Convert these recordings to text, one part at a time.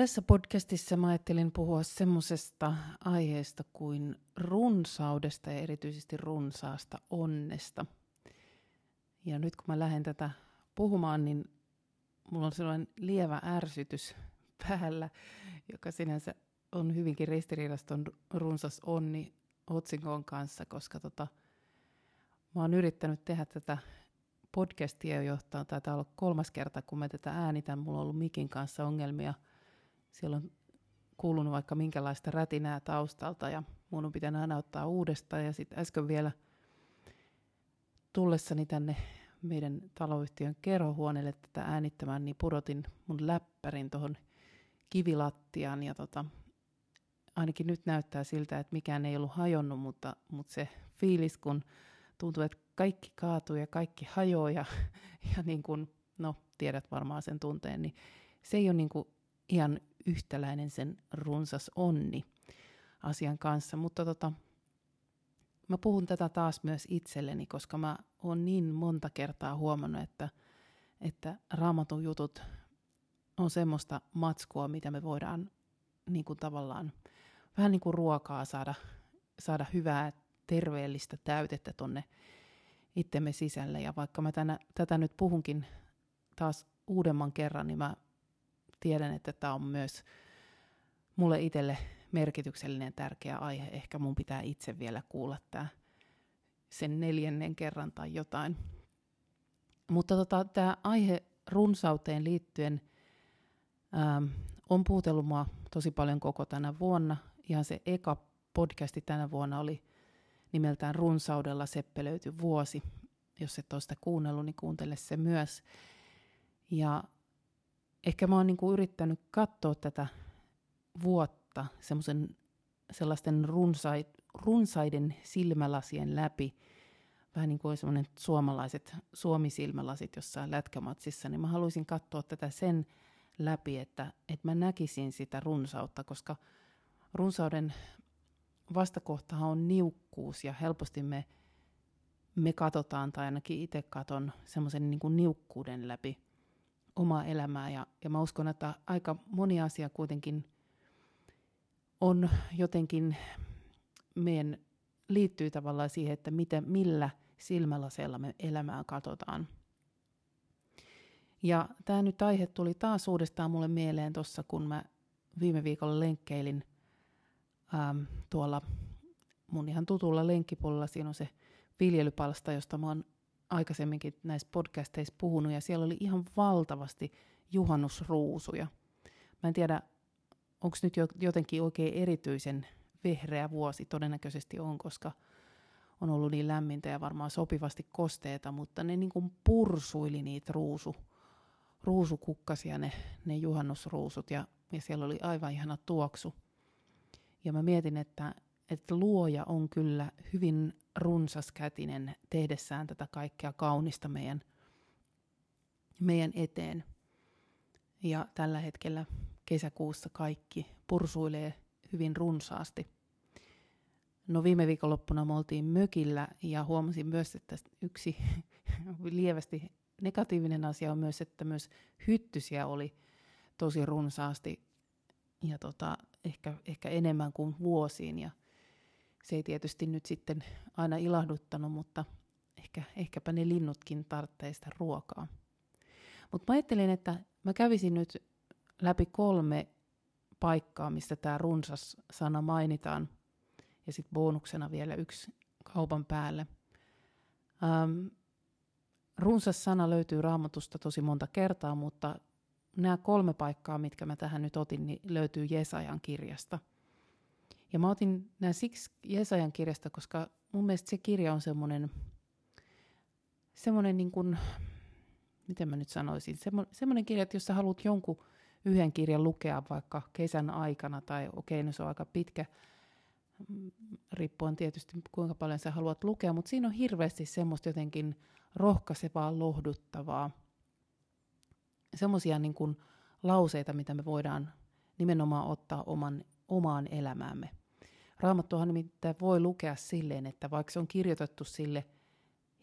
Tässä podcastissa mä ajattelin puhua semmoisesta aiheesta kuin runsaudesta ja erityisesti runsaasta onnesta. Ja nyt kun mä lähden tätä puhumaan, niin mulla on sellainen lievä ärsytys päällä, joka sinänsä on hyvinkin ristiriidasta runsas onni otsikon kanssa, koska tota, mä oon yrittänyt tehdä tätä podcastia johtaa, taitaa olla kolmas kerta, kun mä tätä äänitän. Mulla on ollut mikin kanssa ongelmia – siellä on kuulunut vaikka minkälaista rätinää taustalta ja mun on pitänyt aina ottaa uudestaan. Ja sitten äsken vielä tullessani tänne meidän taloyhtiön kerhohuoneelle tätä äänittämään, niin pudotin mun läppärin tuohon kivilattiaan ja tota, ainakin nyt näyttää siltä, että mikään ei ollut hajonnut, mutta, mutta se fiilis, kun tuntuu, että kaikki kaatuu ja kaikki hajoaa ja, ja niin kuin, no tiedät varmaan sen tunteen, niin se ei ole niin kuin ihan yhtäläinen sen runsas onni asian kanssa. Mutta tota, mä puhun tätä taas myös itselleni, koska mä oon niin monta kertaa huomannut, että, että raamatun jutut on semmoista matskua, mitä me voidaan niin kuin tavallaan vähän niin kuin ruokaa saada, saada hyvää, terveellistä täytettä tonne itsemme sisälle. Ja vaikka mä tänä, tätä nyt puhunkin taas uudemman kerran, niin mä tiedän, että tämä on myös mulle itselle merkityksellinen tärkeä aihe. Ehkä mun pitää itse vielä kuulla tämä sen neljännen kerran tai jotain. Mutta tota, tämä aihe runsauteen liittyen ähm, on puutellut mua tosi paljon koko tänä vuonna. Ihan se eka podcasti tänä vuonna oli nimeltään Runsaudella seppelöity vuosi. Jos et ole sitä kuunnellut, niin kuuntele se myös. Ja ehkä mä oon niinku yrittänyt katsoa tätä vuotta sellaisten runsait, runsaiden silmälasien läpi, vähän niin kuin semmoinen suomalaiset suomisilmälasit jossain lätkämatsissa, niin mä haluaisin katsoa tätä sen läpi, että, että mä näkisin sitä runsautta, koska runsauden vastakohtahan on niukkuus ja helposti me, me katsotaan, tai ainakin itse katon semmoisen niin niukkuuden läpi – omaa elämää. Ja, ja mä uskon, että aika moni asia kuitenkin on jotenkin meidän liittyy tavallaan siihen, että miten, millä silmälaseella me elämää katsotaan. Ja tämä nyt aihe tuli taas uudestaan mulle mieleen tuossa, kun mä viime viikolla lenkkeilin ähm, tuolla mun ihan tutulla lenkkipuolella. Siinä on se viljelypalsta, josta mä oon aikaisemminkin näissä podcasteissa puhunut, ja siellä oli ihan valtavasti juhannusruusuja. Mä en tiedä, onko nyt jotenkin oikein erityisen vehreä vuosi, todennäköisesti on, koska on ollut niin lämmintä ja varmaan sopivasti kosteeta, mutta ne niin kuin pursuili niitä ruusu, ruusukukkasia, ne, ne juhannusruusut, ja, ja siellä oli aivan ihana tuoksu. Ja mä mietin, että, että luoja on kyllä hyvin runsaskätinen tehdessään tätä kaikkea kaunista meidän, meidän eteen. Ja tällä hetkellä kesäkuussa kaikki pursuilee hyvin runsaasti. No viime viikonloppuna me oltiin mökillä ja huomasin myös, että yksi lievästi negatiivinen asia on myös, että myös hyttysiä oli tosi runsaasti ja tota, ehkä, ehkä enemmän kuin vuosiin. Ja se ei tietysti nyt sitten aina ilahduttanut, mutta ehkä, ehkäpä ne linnutkin tarvitsee sitä ruokaa. Mutta mä ajattelin, että mä kävisin nyt läpi kolme paikkaa, mistä tämä runsas sana mainitaan, ja sitten bonuksena vielä yksi kaupan päälle. Ähm, runsas sana löytyy raamatusta tosi monta kertaa, mutta nämä kolme paikkaa, mitkä mä tähän nyt otin, niin löytyy Jesajan kirjasta – ja mä otin nämä siksi Jesajan kirjasta, koska mun mielestä se kirja on semmoinen, semmoinen niin kuin, miten mä nyt sanoisin, semmoinen kirja, että jos sä haluat jonkun yhden kirjan lukea vaikka kesän aikana, tai okei, okay, no se on aika pitkä, riippuen tietysti kuinka paljon sä haluat lukea, mutta siinä on hirveästi semmoista jotenkin rohkaisevaa, lohduttavaa, semmoisia niin lauseita, mitä me voidaan nimenomaan ottaa oman, omaan elämäämme. Raamattuahan nimittäin voi lukea silleen, että vaikka se on kirjoitettu sille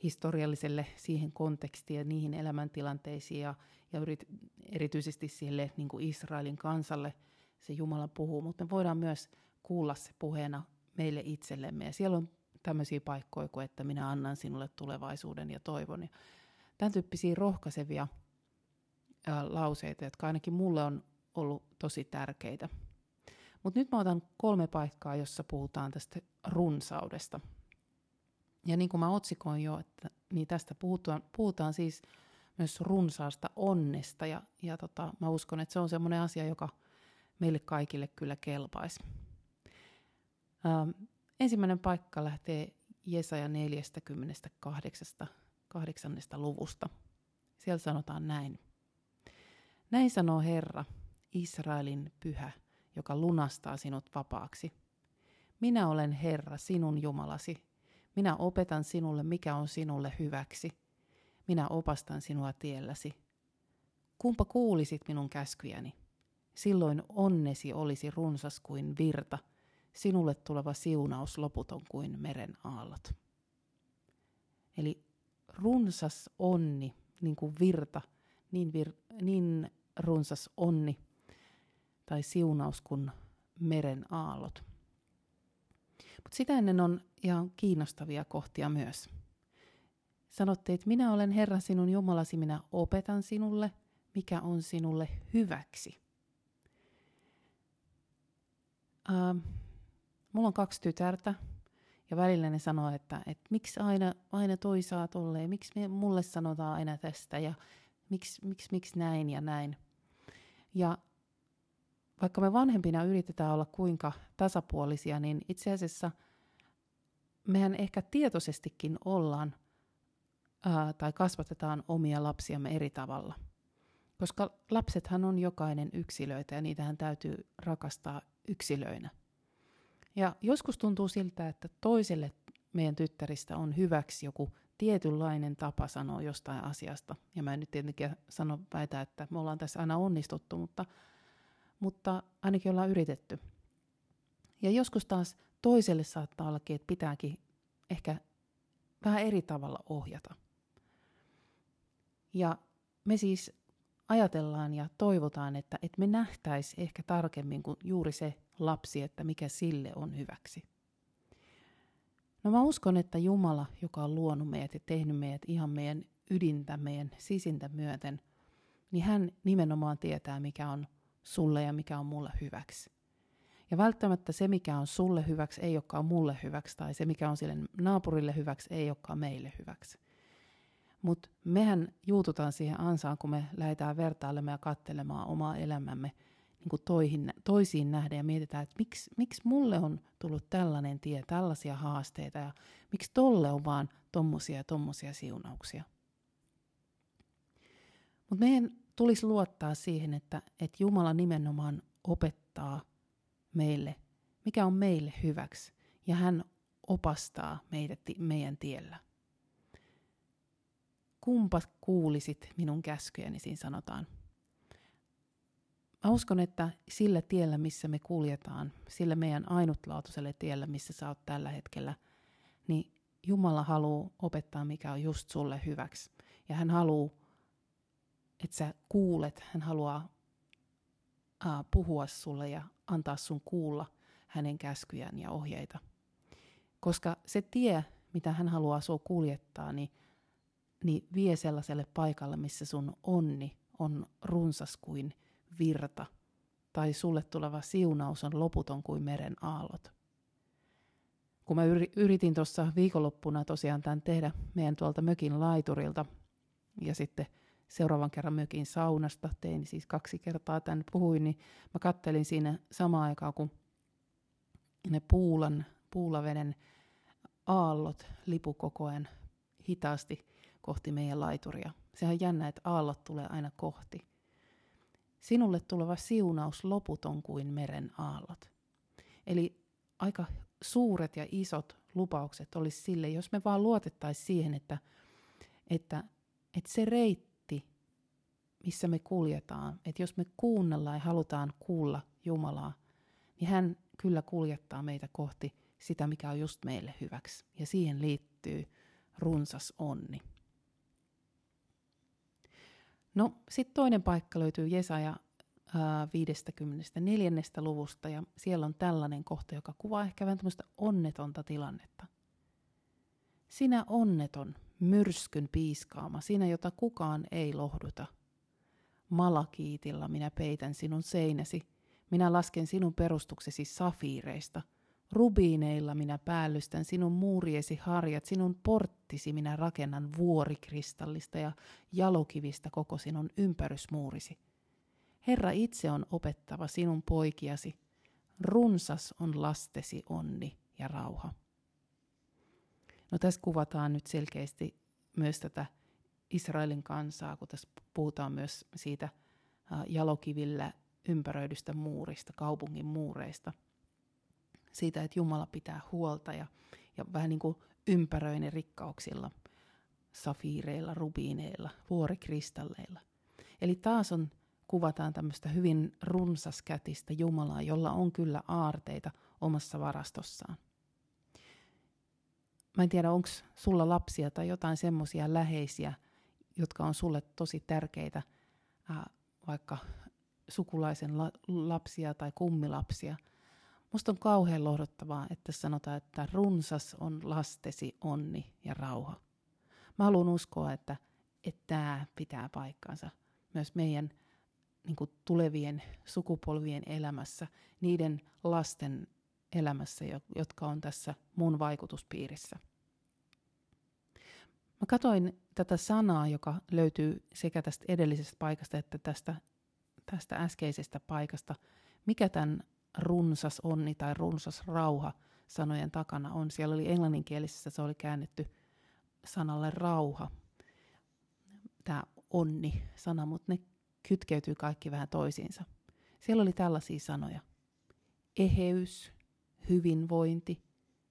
historialliselle siihen kontekstiin ja niihin elämäntilanteisiin ja, ja yrit, erityisesti sille niin kuin Israelin kansalle se Jumala puhuu, mutta me voidaan myös kuulla se puheena meille itsellemme. Ja siellä on tämmöisiä paikkoja kuin, että minä annan sinulle tulevaisuuden ja toivon. Ja tämän tyyppisiä rohkaisevia ää, lauseita, jotka ainakin mulle on ollut tosi tärkeitä. Mutta nyt mä otan kolme paikkaa, jossa puhutaan tästä runsaudesta. Ja niin kuin mä otsikoin jo, että, niin tästä puhutaan, puhutaan siis myös runsaasta onnesta. Ja, ja tota, mä uskon, että se on semmoinen asia, joka meille kaikille kyllä kelpaisi. Ähm, ensimmäinen paikka lähtee Jesaja 48. luvusta. Siellä sanotaan näin. Näin sanoo Herra, Israelin pyhä, joka lunastaa sinut vapaaksi. Minä olen Herra, sinun Jumalasi. Minä opetan sinulle, mikä on sinulle hyväksi. Minä opastan sinua tielläsi. Kumpa kuulisit minun käskyjäni? Silloin onnesi olisi runsas kuin virta, sinulle tuleva siunaus loputon kuin meren aallot. Eli runsas onni, niin kuin virta, niin, vir, niin runsas onni tai siunaus kuin meren aallot. Mutta sitä ennen on ihan kiinnostavia kohtia myös. Sanotte, että minä olen Herra sinun Jumalasi, minä opetan sinulle, mikä on sinulle hyväksi. Uh, mulla on kaksi tytärtä, ja välillä ne sanoo, että, että miksi aina, aina toi saa tolleen, miksi me, mulle sanotaan aina tästä, ja miksi, miksi, miksi näin ja näin. Ja vaikka me vanhempina yritetään olla kuinka tasapuolisia, niin itse asiassa mehän ehkä tietoisestikin ollaan ää, tai kasvatetaan omia lapsiamme eri tavalla. Koska lapsethan on jokainen yksilöitä ja niitähän täytyy rakastaa yksilöinä. Ja joskus tuntuu siltä, että toiselle meidän tyttäristä on hyväksi joku tietynlainen tapa sanoa jostain asiasta. Ja mä en nyt tietenkin sano väitä, että me ollaan tässä aina onnistuttu, mutta mutta ainakin ollaan yritetty. Ja joskus taas toiselle saattaa ollakin, että pitääkin ehkä vähän eri tavalla ohjata. Ja me siis ajatellaan ja toivotaan, että, että me nähtäisi ehkä tarkemmin kuin juuri se lapsi, että mikä sille on hyväksi. No mä uskon, että Jumala, joka on luonut meidät ja tehnyt meidät ihan meidän ydintä, meidän sisintä myöten, niin hän nimenomaan tietää, mikä on sulle ja mikä on mulle hyväksi. Ja välttämättä se, mikä on sulle hyväksi, ei olekaan mulle hyväksi, tai se, mikä on sille naapurille hyväksi, ei olekaan meille hyväksi. Mutta mehän juututaan siihen ansaan, kun me lähdetään vertailemaan ja katselemaan omaa elämämme niin kuin toihin, toisiin nähden ja mietitään, että miksi, miksi mulle on tullut tällainen tie, tällaisia haasteita ja miksi tolle on vaan tommosia ja tommosia siunauksia. Mutta meidän tulisi luottaa siihen, että, että Jumala nimenomaan opettaa meille, mikä on meille hyväksi, ja hän opastaa meidät, meidän tiellä. Kumpa kuulisit minun käskyjäni, siinä sanotaan. Mä uskon, että sillä tiellä, missä me kuljetaan, sillä meidän ainutlaatuiselle tiellä, missä sä oot tällä hetkellä, niin Jumala haluaa opettaa, mikä on just sulle hyväksi. Ja hän haluaa että sä kuulet, hän haluaa ää, puhua sulle ja antaa sun kuulla hänen käskyjään ja ohjeita. Koska se tie, mitä hän haluaa sua kuljettaa, niin, niin vie sellaiselle paikalle, missä sun onni on runsas kuin virta, tai sulle tuleva siunaus on loputon kuin meren aallot. Kun mä yritin tuossa viikonloppuna tosiaan tämän tehdä meidän tuolta mökin laiturilta, ja sitten seuraavan kerran mökin saunasta, tein siis kaksi kertaa tämän puhuin, niin mä kattelin siinä samaan aikaan, kun ne puulan, puulaveden aallot lipu koko ajan hitaasti kohti meidän laituria. Sehän on jännä, että aallot tulee aina kohti. Sinulle tuleva siunaus loputon kuin meren aallot. Eli aika suuret ja isot lupaukset olisi sille, jos me vaan luotettaisiin siihen, että, että, että se reitti, missä me kuljetaan, että jos me kuunnellaan ja halutaan kuulla Jumalaa, niin hän kyllä kuljettaa meitä kohti sitä, mikä on just meille hyväksi. Ja siihen liittyy runsas onni. No, sitten toinen paikka löytyy Jesaja 54. luvusta, ja siellä on tällainen kohta, joka kuvaa ehkä vähän tämmöistä onnetonta tilannetta. Sinä onneton, myrskyn piiskaama, sinä, jota kukaan ei lohduta. Malakiitilla minä peitän sinun seinäsi, minä lasken sinun perustuksesi safiireista. Rubiineilla minä päällystän sinun muuriesi harjat, sinun porttisi minä rakennan vuorikristallista ja jalokivistä koko sinun ympärysmuurisi. Herra itse on opettava sinun poikiasi, runsas on lastesi onni ja rauha. No tässä kuvataan nyt selkeästi myös tätä Israelin kansaa, kun tässä puhutaan myös siitä jalokivillä ympäröidystä muurista, kaupungin muureista. Siitä, että Jumala pitää huolta ja, ja vähän niin kuin ympäröi ne rikkauksilla, safiireilla, rubiineilla, vuorikristalleilla. Eli taas on, kuvataan tämmöistä hyvin runsaskätistä Jumalaa, jolla on kyllä aarteita omassa varastossaan. Mä en tiedä, onko sulla lapsia tai jotain semmoisia läheisiä, jotka on sulle tosi tärkeitä, äh, vaikka sukulaisen la- lapsia tai kummilapsia. Musta on kauhean lohdottavaa, että sanotaan, että runsas on lastesi onni ja rauha. Mä haluan uskoa, että, että tämä pitää paikkansa myös meidän niin kuin tulevien sukupolvien elämässä, niiden lasten elämässä, jotka on tässä mun vaikutuspiirissä. Mä katoin tätä sanaa, joka löytyy sekä tästä edellisestä paikasta että tästä tästä äskeisestä paikasta, mikä tämän runsas onni tai runsas rauha sanojen takana on. Siellä oli englanninkielisessä, se oli käännetty sanalle rauha, tämä onni-sana, mutta ne kytkeytyy kaikki vähän toisiinsa. Siellä oli tällaisia sanoja. Eheys, hyvinvointi,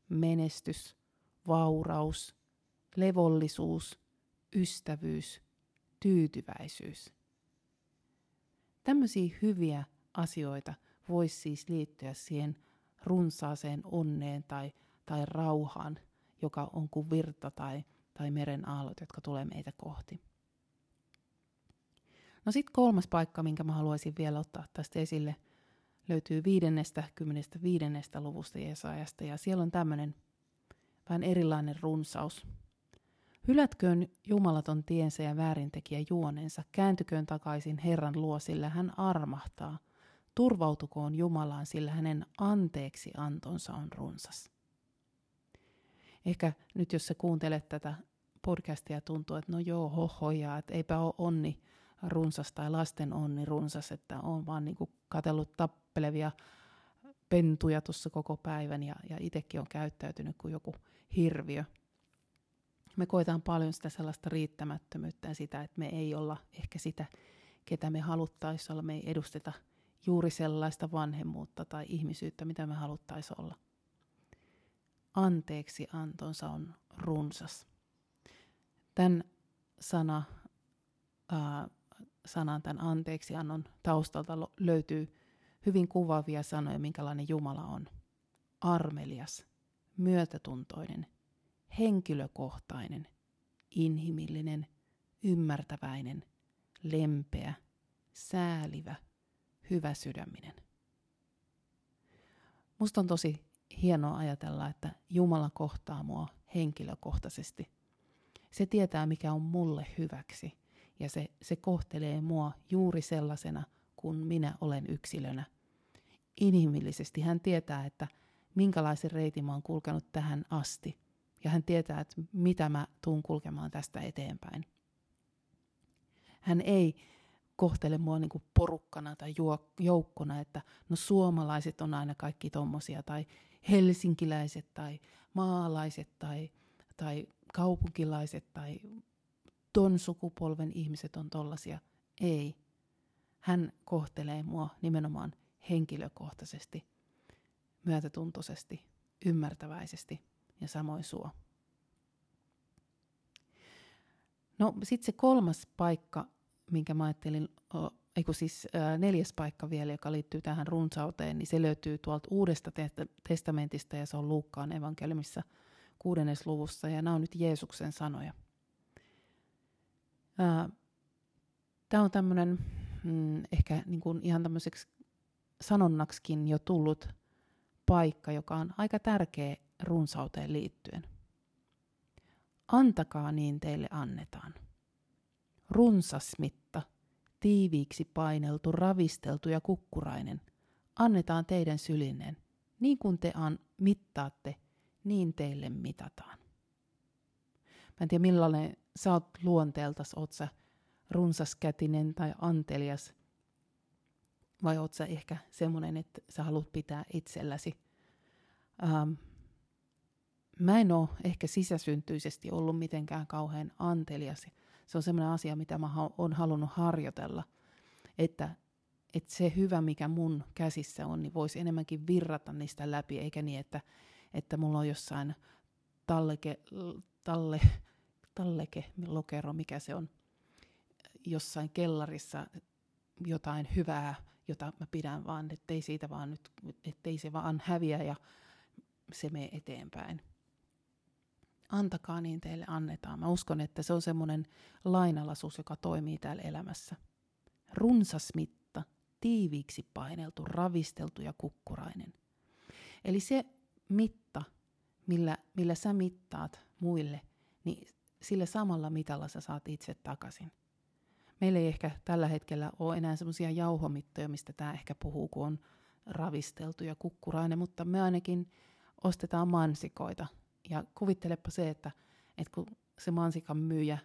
menestys, vauraus, levollisuus, ystävyys, tyytyväisyys. Tämmöisiä hyviä asioita voisi siis liittyä siihen runsaaseen onneen tai, tai rauhaan, joka on kuin virta tai, tai meren aallot, jotka tulee meitä kohti. No sitten kolmas paikka, minkä mä haluaisin vielä ottaa tästä esille, löytyy viidennestä, kymmenestä viidennestä luvusta Jesaajasta, ja siellä on tämmöinen vähän erilainen runsaus – Hylätköön jumalaton tiensä ja väärintekijä juonensa, kääntyköön takaisin Herran luo, sillä hän armahtaa. Turvautukoon Jumalaan, sillä hänen anteeksi antonsa on runsas. Ehkä nyt jos sä kuuntelet tätä podcastia, tuntuu, että no joo, hohoja, että eipä ole onni runsas tai lasten onni runsas, että on vaan niinku katellut tappelevia pentuja tuossa koko päivän ja, ja itsekin on käyttäytynyt kuin joku hirviö – me koetaan paljon sitä sellaista riittämättömyyttä ja sitä, että me ei olla ehkä sitä, ketä me haluttaisiin olla. Me ei edusteta juuri sellaista vanhemmuutta tai ihmisyyttä, mitä me haluttaisiin olla. Anteeksi antonsa on runsas. Tämän sana, ää, sanan, tämän anteeksi annon taustalta löytyy hyvin kuvaavia sanoja, minkälainen Jumala on. Armelias, myötätuntoinen, henkilökohtainen, inhimillinen, ymmärtäväinen, lempeä, säälivä, hyväsydäminen. Musta on tosi hienoa ajatella, että Jumala kohtaa mua henkilökohtaisesti. Se tietää, mikä on mulle hyväksi, ja se, se kohtelee mua juuri sellaisena, kun minä olen yksilönä. Inhimillisesti hän tietää, että minkälaisen reitin mä oon kulkenut tähän asti – ja hän tietää, että mitä mä tuun kulkemaan tästä eteenpäin. Hän ei kohtele mua niin kuin porukkana tai joukkona, että no suomalaiset on aina kaikki tommosia, tai helsinkiläiset, tai maalaiset, tai, tai kaupunkilaiset, tai, ton sukupolven ihmiset on tollasia. Ei. Hän kohtelee mua nimenomaan henkilökohtaisesti, myötätuntoisesti, ymmärtäväisesti ja samoin sua. No sitten se kolmas paikka, minkä mä ajattelin, eikö siis neljäs paikka vielä, joka liittyy tähän runsauteen, niin se löytyy tuolta Uudesta testamentista ja se on Luukkaan evankeliumissa kuudennes luvussa ja nämä on nyt Jeesuksen sanoja. Tämä on tämmöinen mm, ehkä niin kuin ihan tämmöiseksi sanonnaksikin jo tullut paikka, joka on aika tärkeä runsauteen liittyen. Antakaa niin teille annetaan. Runsas mitta, tiiviiksi paineltu, ravisteltu ja kukkurainen, annetaan teidän sylinneen. Niin kuin te an, mittaatte, niin teille mitataan. Mä en tiedä millainen sä oot luonteeltas, oot sä runsaskätinen tai antelias, vai oot sä ehkä semmoinen, että sä haluat pitää itselläsi. Ähm, mä en ole ehkä sisäsyntyisesti ollut mitenkään kauhean antelias. Se on semmoinen asia, mitä mä oon halunnut harjoitella, että, että se hyvä, mikä mun käsissä on, niin voisi enemmänkin virrata niistä läpi, eikä niin, että, että mulla on jossain talleke, talle, talleke, lokero, mikä se on, jossain kellarissa jotain hyvää, jota mä pidän vaan, ettei siitä vaan nyt, ettei se vaan häviä ja se menee eteenpäin. Antakaa niin teille annetaan. Mä uskon, että se on semmoinen lainalaisuus, joka toimii täällä elämässä. Runsas mitta, tiiviiksi paineltu, ravisteltu ja kukkurainen. Eli se mitta, millä, millä sä mittaat muille, niin sillä samalla mitalla sä saat itse takaisin. Meillä ei ehkä tällä hetkellä ole enää semmoisia jauhomittoja, mistä tämä ehkä puhuu, kun on ravisteltu ja kukkurainen, mutta me ainakin ostetaan mansikoita. Ja kuvittelepa se, että, että kun se mansikan myyjä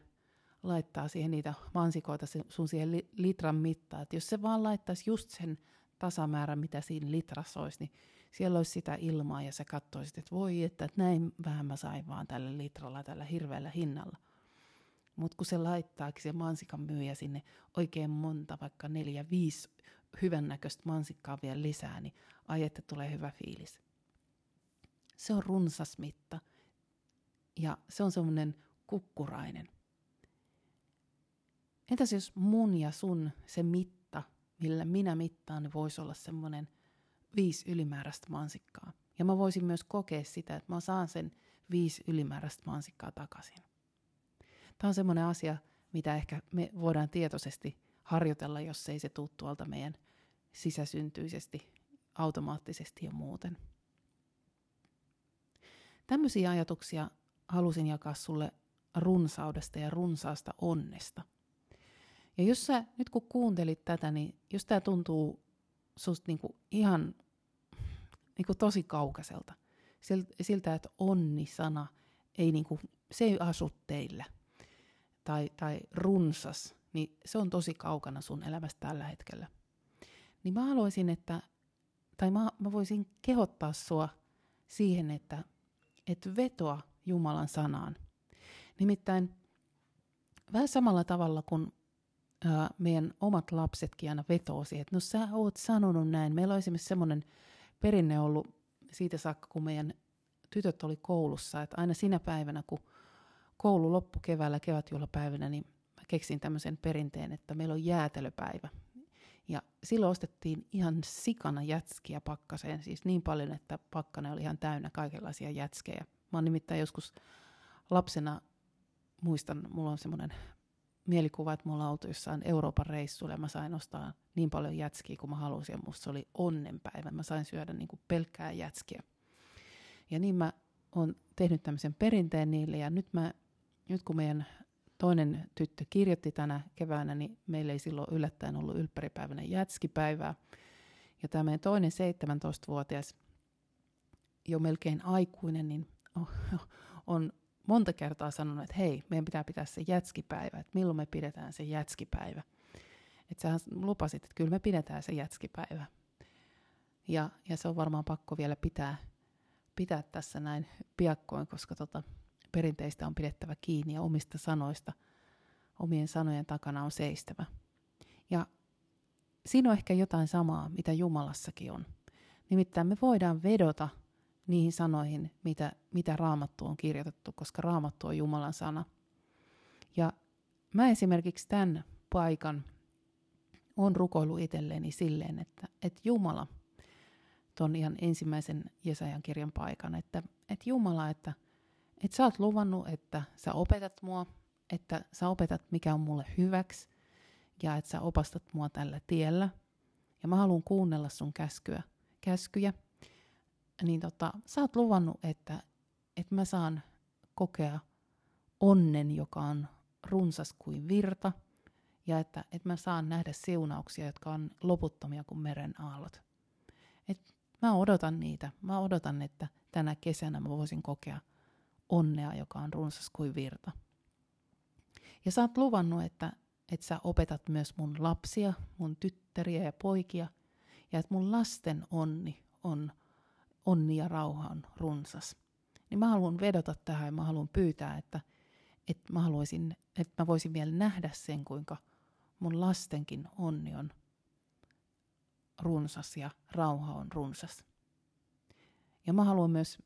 laittaa siihen niitä mansikoita sun siihen litran mittaan, että jos se vaan laittaisi just sen tasamäärän, mitä siinä litrassa olisi, niin siellä olisi sitä ilmaa ja sä katsoisit, että voi, että, näin vähän mä sain vaan tällä litralla, tällä hirveällä hinnalla. Mutta kun se laittaakin se mansikan myyjä sinne oikein monta, vaikka neljä, viisi hyvännäköistä mansikkaa vielä lisää, niin ai että tulee hyvä fiilis. Se on runsas mitta ja se on semmoinen kukkurainen. Entäs jos mun ja sun se mitta, millä minä mittaan, niin voisi olla semmoinen viisi ylimääräistä mansikkaa. Ja mä voisin myös kokea sitä, että mä saan sen viisi ylimääräistä mansikkaa takaisin. Tämä on semmoinen asia, mitä ehkä me voidaan tietoisesti harjoitella, jos ei se tule tuolta meidän sisäsyntyisesti, automaattisesti ja muuten. Tämmöisiä ajatuksia halusin jakaa sulle runsaudesta ja runsaasta onnesta. Ja jos sä nyt kun kuuntelit tätä, niin jos tämä tuntuu susta niinku ihan niinku tosi kaukaiselta, siltä, että onni-sana ei niinku, se ei asu teillä – tai, tai runsas, niin se on tosi kaukana sun elämästä tällä hetkellä. Niin mä haluaisin, että, tai mä, mä voisin kehottaa sua siihen, että, että vetoa Jumalan sanaan. Nimittäin vähän samalla tavalla kuin ää, meidän omat lapsetkin aina vetoo siihen, että no sä oot sanonut näin. Meillä on esimerkiksi semmoinen perinne ollut siitä saakka, kun meidän tytöt oli koulussa, että aina sinä päivänä, kun koulu loppu keväällä kevätjuhlapäivänä, niin mä keksin tämmöisen perinteen, että meillä on jäätelöpäivä. Ja silloin ostettiin ihan sikana jätskiä pakkaseen, siis niin paljon, että pakkane oli ihan täynnä kaikenlaisia jätskejä. Mä oon nimittäin joskus lapsena, muistan, mulla on semmoinen mielikuva, että mulla on oltu jossain Euroopan reissulla ja mä sain ostaa niin paljon jätskiä kuin mä halusin ja musta se oli onnenpäivä. Mä sain syödä niin kuin pelkkää jätskiä. Ja niin mä oon tehnyt tämmöisen perinteen niille ja nyt mä nyt kun meidän toinen tyttö kirjoitti tänä keväänä, niin meillä ei silloin yllättäen ollut ylppäripäivänä jätskipäivää. Ja tämä meidän toinen 17-vuotias, jo melkein aikuinen, niin on monta kertaa sanonut, että hei, meidän pitää pitää se jätskipäivä, että milloin me pidetään se jätskipäivä. Että sähän lupasit, että kyllä me pidetään se jätskipäivä. Ja, ja se on varmaan pakko vielä pitää, pitää tässä näin piakkoin, koska tota, perinteistä on pidettävä kiinni ja omista sanoista omien sanojen takana on seistävä. Ja siinä on ehkä jotain samaa, mitä Jumalassakin on. Nimittäin me voidaan vedota niihin sanoihin, mitä, mitä raamattu on kirjoitettu, koska raamattu on Jumalan sana. Ja mä esimerkiksi tämän paikan on rukoillut itselleni silleen, että, että Jumala, ton ihan ensimmäisen Jesajan kirjan paikan, että, että Jumala, että, että sä oot luvannut, että sä opetat mua, että sä opetat, mikä on mulle hyväksi, ja että sä opastat mua tällä tiellä. Ja mä haluan kuunnella sun käskyä, käskyjä. Niin tota, sä oot luvannut, että, että mä saan kokea onnen, joka on runsas kuin virta, ja että, että mä saan nähdä siunauksia, jotka on loputtomia kuin meren aallot. Et mä odotan niitä. Mä odotan, että tänä kesänä mä voisin kokea onnea, joka on runsas kuin virta. Ja sä oot luvannut, että, että sä opetat myös mun lapsia, mun tyttäriä ja poikia, ja että mun lasten onni on onni ja rauha on runsas. Niin mä haluan vedota tähän ja mä haluan pyytää, että, että mä haluaisin, että mä voisin vielä nähdä sen, kuinka mun lastenkin onni on runsas ja rauha on runsas. Ja mä haluan myös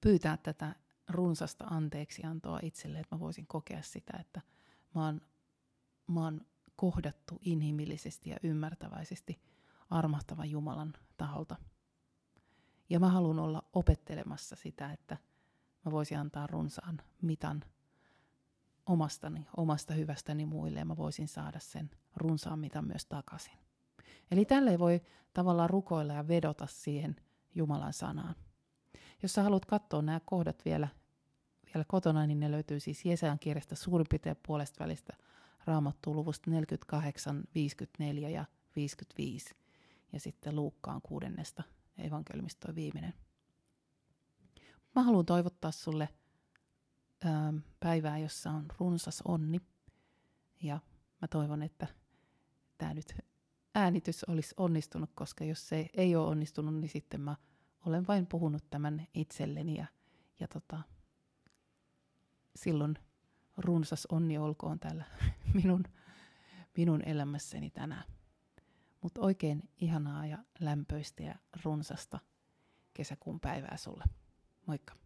pyytää tätä runsasta anteeksiantoa itselle, että mä voisin kokea sitä, että mä oon, mä oon kohdattu inhimillisesti ja ymmärtäväisesti armahtavan Jumalan taholta. Ja mä haluan olla opettelemassa sitä, että mä voisin antaa runsaan mitan omastani, omasta hyvästäni muille ja mä voisin saada sen runsaan mitan myös takaisin. Eli tälle voi tavallaan rukoilla ja vedota siihen Jumalan sanaan. Jos sä haluat katsoa nämä kohdat vielä, vielä kotona, niin ne löytyy siis Jesajan kirjasta suurin piirtein puolesta välistä raamattuun luvusta 48, 54 ja 55. Ja sitten Luukkaan kuudennesta evankeliumista toi viimeinen. Mä haluan toivottaa sulle ää, päivää, jossa on runsas onni. Ja mä toivon, että tämä nyt äänitys olisi onnistunut, koska jos se ei ole onnistunut, niin sitten mä olen vain puhunut tämän itselleni ja, ja tota, silloin runsas onni olkoon täällä minun, minun elämässäni tänään. Mutta oikein ihanaa ja lämpöistä ja runsasta kesäkuun päivää sulle. Moikka!